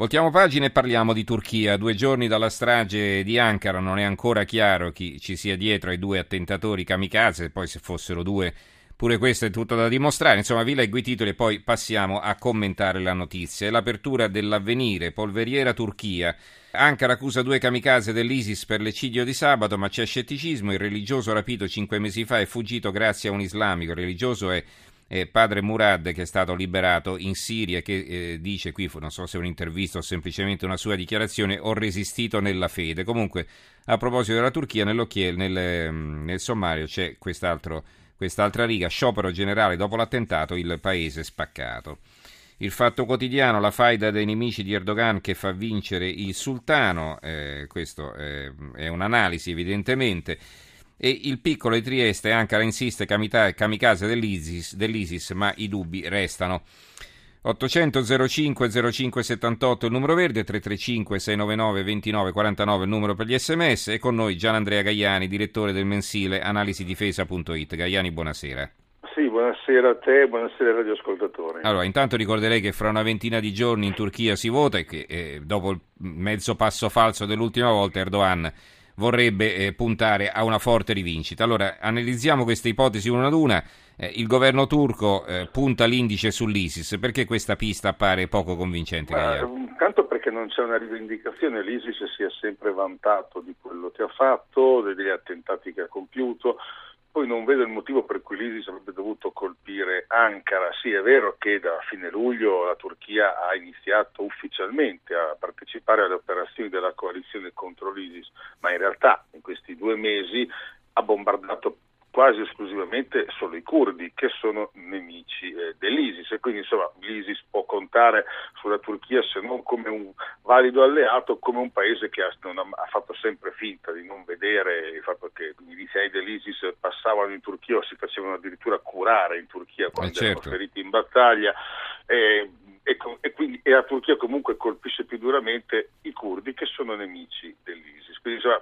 Voltiamo pagina e parliamo di Turchia. Due giorni dalla strage di Ankara non è ancora chiaro chi ci sia dietro ai due attentatori kamikaze, poi se fossero due pure questo è tutto da dimostrare. Insomma, vi leggo i titoli e poi passiamo a commentare la notizia. È l'apertura dell'avvenire, polveriera Turchia. Ankara accusa due kamikaze dell'ISIS per l'eccidio di sabato, ma c'è scetticismo. Il religioso rapito cinque mesi fa è fuggito grazie a un islamico. Il religioso è eh, padre Murad che è stato liberato in Siria che eh, dice qui, non so se è un'intervista o semplicemente una sua dichiarazione, ho resistito nella fede. Comunque a proposito della Turchia, nel, mm, nel sommario c'è quest'altra riga, sciopero generale dopo l'attentato, il paese spaccato. Il fatto quotidiano, la faida dei nemici di Erdogan che fa vincere il sultano, eh, questo eh, è un'analisi evidentemente e il piccolo di Trieste, Ankara insiste, kamikaze dell'ISIS, dell'ISIS, ma i dubbi restano. 800 05 0578 il numero verde, 335 699 2949 il numero per gli sms e con noi Gian Andrea Gaiani, direttore del mensile analisidifesa.it. Gaiani, buonasera. Sì, buonasera a te, buonasera ai radioascoltatori. Allora, intanto ricorderei che fra una ventina di giorni in Turchia si vota e che eh, dopo il mezzo passo falso dell'ultima volta Erdogan vorrebbe eh, puntare a una forte rivincita. Allora, analizziamo queste ipotesi una ad una. Eh, il governo turco eh, punta l'indice sull'ISIS, perché questa pista appare poco convincente? Intanto perché non c'è una rivendicazione, l'ISIS si è sempre vantato di quello che ha fatto, degli attentati che ha compiuto, poi non vedo il motivo per cui l'ISIS avrebbe dovuto colpire Ankara. Sì, è vero che da fine luglio la Turchia ha iniziato ufficialmente a partecipare alle operazioni della coalizione contro l'ISIS, ma in realtà in questi due mesi ha bombardato quasi esclusivamente solo i curdi che sono nemici eh, dell'ISIS e quindi insomma l'ISIS può contare sulla Turchia se non come un valido alleato come un paese che ha, ha, ha fatto sempre finta di non vedere il fatto che i militari dell'ISIS passavano in Turchia o si facevano addirittura curare in Turchia eh, quando eh certo. erano feriti in battaglia eh, e, e, quindi, e la Turchia comunque colpisce più duramente i curdi che sono nemici dell'ISIS. Quindi insomma,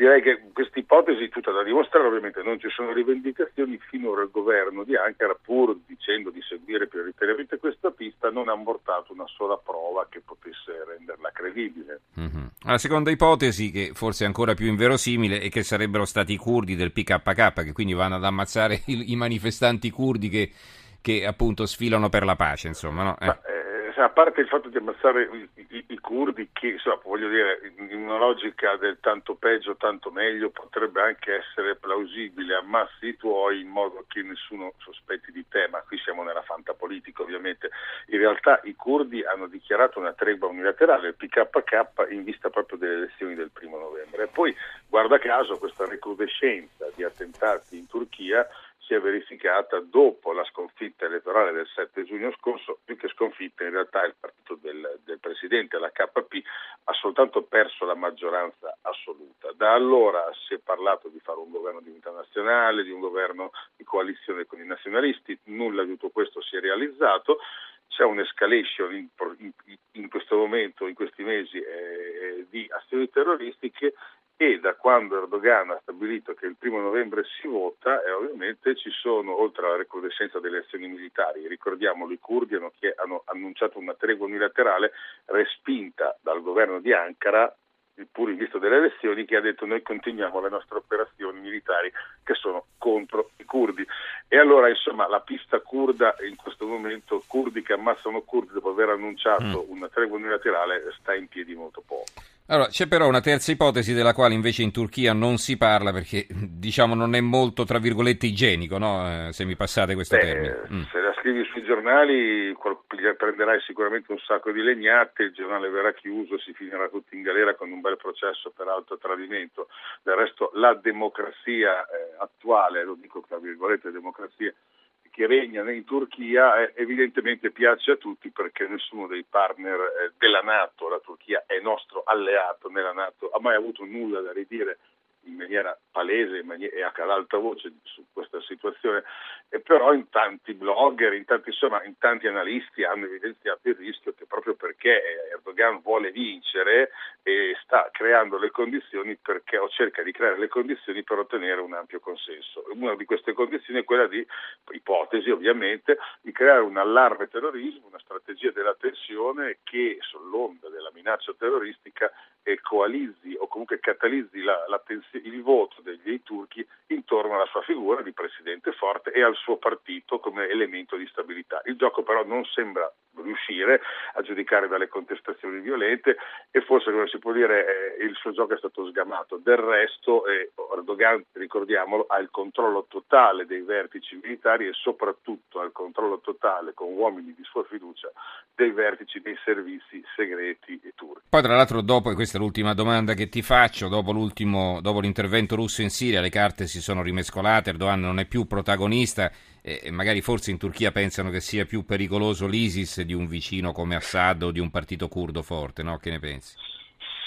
direi che questa ipotesi è tutta da dimostrare, ovviamente non ci sono rivendicazioni, finora il governo di Ankara, pur dicendo di seguire prioritariamente questa pista, non ha portato una sola prova che potesse renderla credibile. Mm-hmm. La seconda ipotesi, che forse è ancora più inverosimile, è che sarebbero stati i curdi del PKK, che quindi vanno ad ammazzare i, i manifestanti curdi che, che, appunto sfilano per la pace, insomma, no? eh. Ma, eh, a parte il fatto di ammazzare i, i, i curdi, che insomma, voglio dire, in una logica del tanto peggio, tanto meglio, potrebbe anche essere plausibile, ammazzi i tuoi in modo che nessuno sospetti di te, ma qui siamo nella fantapolitica ovviamente. In realtà i curdi hanno dichiarato una tregua unilaterale, il PKK, in vista proprio delle elezioni del primo novembre. E poi, guarda caso, questa recrudescenza di attentati in Turchia si è verificata dopo la sconfitta elettorale del 7 giugno scorso, più che sconfitta in realtà il partito del, del Presidente, la KP, ha soltanto perso la maggioranza assoluta. Da allora si è parlato di fare un governo di unità nazionale, di un governo di coalizione con i nazionalisti, nulla di tutto questo si è realizzato c'è un'escalation in, in, in, questo momento, in questi mesi, eh, di azioni terroristiche e da quando Erdogan ha stabilito che il primo novembre si vota, e ovviamente ci sono, oltre alla recrudescenza delle azioni militari, ricordiamolo, i curdi hanno, hanno annunciato una tregua unilaterale respinta dal governo di Ankara pur in vista delle elezioni, che ha detto noi continuiamo le nostre operazioni militari che sono contro i curdi. E allora insomma la pista curda in questo momento, curdi che ammazzano curdi dopo aver annunciato mm. una tregua unilaterale, sta in piedi molto poco. Allora, c'è però una terza ipotesi della quale invece in Turchia non si parla perché, diciamo, non è molto, tra virgolette, igienico, no? Eh, se mi passate questo Beh, termine. Mm. Se la scrivi sui giornali prenderai sicuramente un sacco di legnate, il giornale verrà chiuso, si finirà tutti in galera con un bel processo per alto tradimento. Del resto la democrazia eh, attuale, lo dico tra virgolette democrazia, che regna in Turchia eh, evidentemente piace a tutti perché nessuno dei partner eh, della Nato, la Turchia è nostro alleato nella Nato, ha mai avuto nulla da ridire in maniera palese in maniera, e ad alta voce su questa situazione, e però in tanti blogger, in tanti, insomma, in tanti analisti hanno evidenziato il rischio che proprio perché Erdogan vuole vincere e sta creando le condizioni perché, o cerca di creare le condizioni per ottenere un ampio consenso. Una di queste condizioni è quella di, ipotesi ovviamente, di creare un allarme terrorismo, una strategia della tensione che sull'onda della minaccia terroristica coalizzi o comunque catalizzi la, la, il voto dei, dei, turchi intorno alla sua figura di presidente forte e al suo partito come elemento di stabilità. Il gioco però non sembra riuscire a giudicare dalle contestazioni violente e forse come si può dire eh, il suo gioco è stato sgamato. Del resto eh, Erdogan, ricordiamolo, ha il controllo totale dei vertici militari e soprattutto ha il controllo totale con uomini di sua fiducia dei vertici dei servizi segreti e turchi. Poi tra l'altro dopo, e questa è l'ultima domanda che ti faccio, dopo, dopo l'intervento russo in Siria le carte si sono rimescolate, Erdogan non è più protagonista e magari forse in Turchia pensano che sia più pericoloso l'ISIS di un vicino come Assad o di un partito curdo forte, no? Che ne pensi?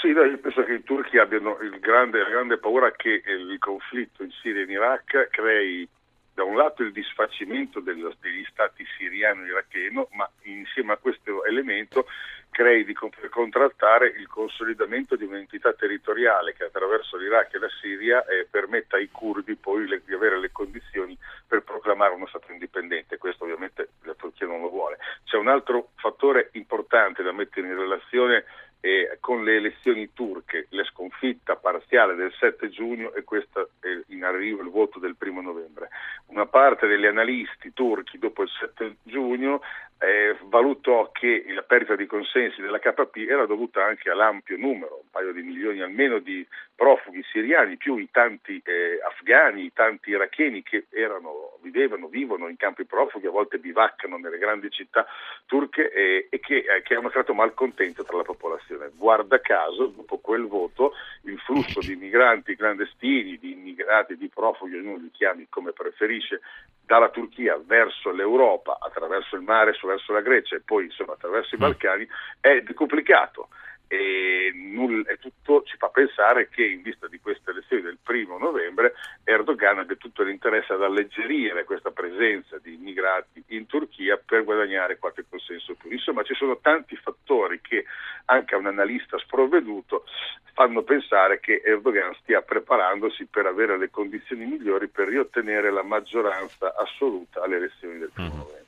Sì, io penso che i turchi abbiano grande, la grande paura che il conflitto in Siria e in Iraq crei da un lato il disfacimento degli stati siriano e iracheno, ma insieme a questo elemento crei di contrattare il consolidamento di un'entità territoriale che attraverso l'Iraq e la Siria eh, permetta ai curdi poi le, di avere le condizioni per proclamare uno Stato indipendente. Questo ovviamente la Turchia non lo vuole. C'è un altro fattore importante da mettere in relazione eh, con le elezioni turche, la sconfitta parziale del 7 giugno e questo è in arrivo il voto del primo novembre. Una parte degli analisti turchi dopo il 7 giugno eh, valutò che la perdita di consensi della KP era dovuta anche all'ampio numero, un paio di milioni almeno di profughi siriani, più i tanti eh, afghani, i tanti iracheni che erano, vivevano, vivono in campi profughi, a volte bivaccano nelle grandi città turche eh, e che, eh, che hanno creato malcontento tra la popolazione. Guarda caso, dopo quel voto, il flusso di migranti clandestini, di immigrati, di profughi, ognuno li chiami come preferisce, dalla Turchia verso l'Europa, attraverso il mare, verso la Grecia e poi insomma, attraverso i mm. Balcani, è decuplicato e, nulla, e, tutto ci fa pensare che in vista di queste elezioni del primo novembre Erdogan abbia tutto l'interesse ad alleggerire questa presenza di immigrati in Turchia per guadagnare qualche consenso più. Insomma ci sono tanti fattori che anche a un analista sprovveduto fanno pensare che Erdogan stia preparandosi per avere le condizioni migliori per riottenere la maggioranza assoluta alle elezioni del primo mm. novembre.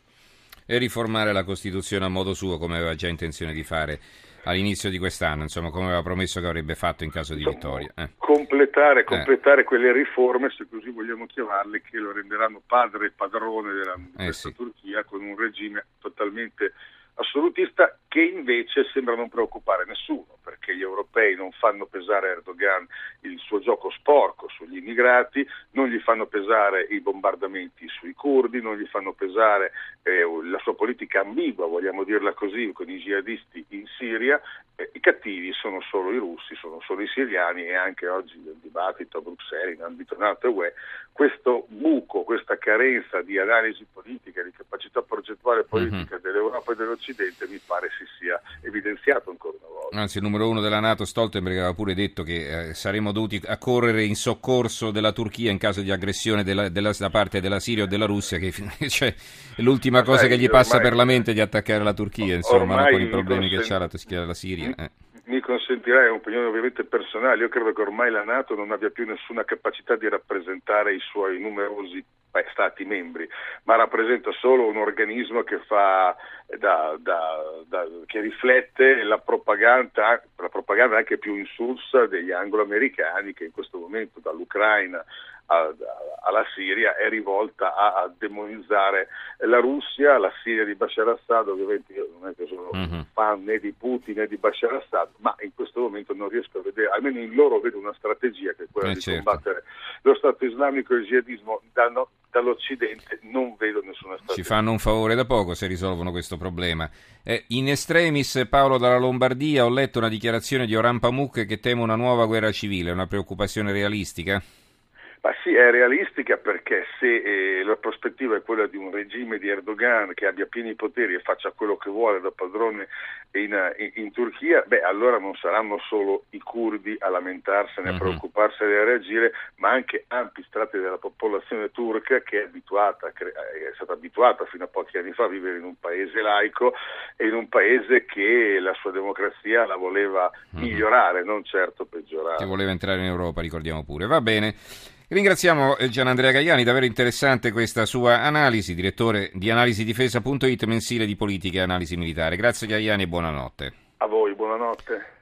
E riformare la Costituzione a modo suo come aveva già intenzione di fare all'inizio di quest'anno, insomma, come aveva promesso che avrebbe fatto in caso di vittoria. Eh. Completare, completare eh. quelle riforme, se così vogliamo chiamarle, che lo renderanno padre e padrone della, eh, sì. Turchia con un regime totalmente assolutista che invece sembra non preoccupare nessuno, perché gli europei non fanno pesare a Erdogan il suo gioco sporco sugli immigrati, non gli fanno pesare i bombardamenti sui curdi, non gli fanno pesare eh, la sua politica ambigua, vogliamo dirla così, con i jihadisti in Siria, eh, i cattivi sono solo i russi, sono solo i siriani e anche oggi nel dibattito a Bruxelles, in ambito NATO e UE, questo buco, questa carenza di analisi politica, di capacità progettuale politica mm-hmm. dell'Europa e dell'Occidente mi pare si sia evidenziato ancora una volta. Anzi, il numero uno della Nato, Stoltenberg, aveva pure detto che eh, saremmo dovuti accorrere in soccorso della Turchia in caso di aggressione della, della, da parte della Siria o della Russia, che cioè, è l'ultima cosa Sai, che gli passa ormai, per la mente di attaccare la Turchia, insomma, no, con i problemi che ha la, la Siria. Eh mi consentirei un'opinione ovviamente personale, io credo che ormai la Nato non abbia più nessuna capacità di rappresentare i suoi numerosi beh, Stati membri, ma rappresenta solo un organismo che, fa, da, da, da, che riflette la propaganda, la propaganda anche più insulsa degli anglo-americani che in questo momento dall'Ucraina alla Siria è rivolta a, a, demonizzare la Russia, la Siria di Bashar Assad, ovviamente io non è che sono mm-hmm. fan né di Putin né di Bashar Assad, ma in questo momento non riesco a vedere, almeno in loro vedo una strategia che è quella eh, di certo. combattere lo Stato islamico e il jihadismo da, no, dall'Occidente, non vedo nessuna strategia. Ci fanno un favore da poco se risolvono questo problema. Eh, in estremis, Paolo dalla Lombardia, ho letto una dichiarazione di Oran Pamuk che teme una nuova guerra civile, una preoccupazione realistica? Ma sì, è realistica perché se eh, la prospettiva è quella di un regime di Erdogan che abbia pieni poteri e faccia quello che vuole da padrone in, in, in Turchia, beh allora non saranno solo i curdi a lamentarsene, a preoccuparsene e a reagire, ma anche ampi strati della popolazione turca che è, abituata, è stata abituata fino a pochi anni fa a vivere in un paese laico e in un paese che la sua democrazia la voleva mm-hmm. migliorare, non certo peggiorare. Che voleva entrare in Europa, ricordiamo pure. Va bene. Ringraziamo eh, Gianandrea Gaiani, davvero interessante questa sua analisi, direttore di analisidifesa.it, mensile di politica e analisi militare. Grazie Gaiani e buonanotte. A voi, buonanotte.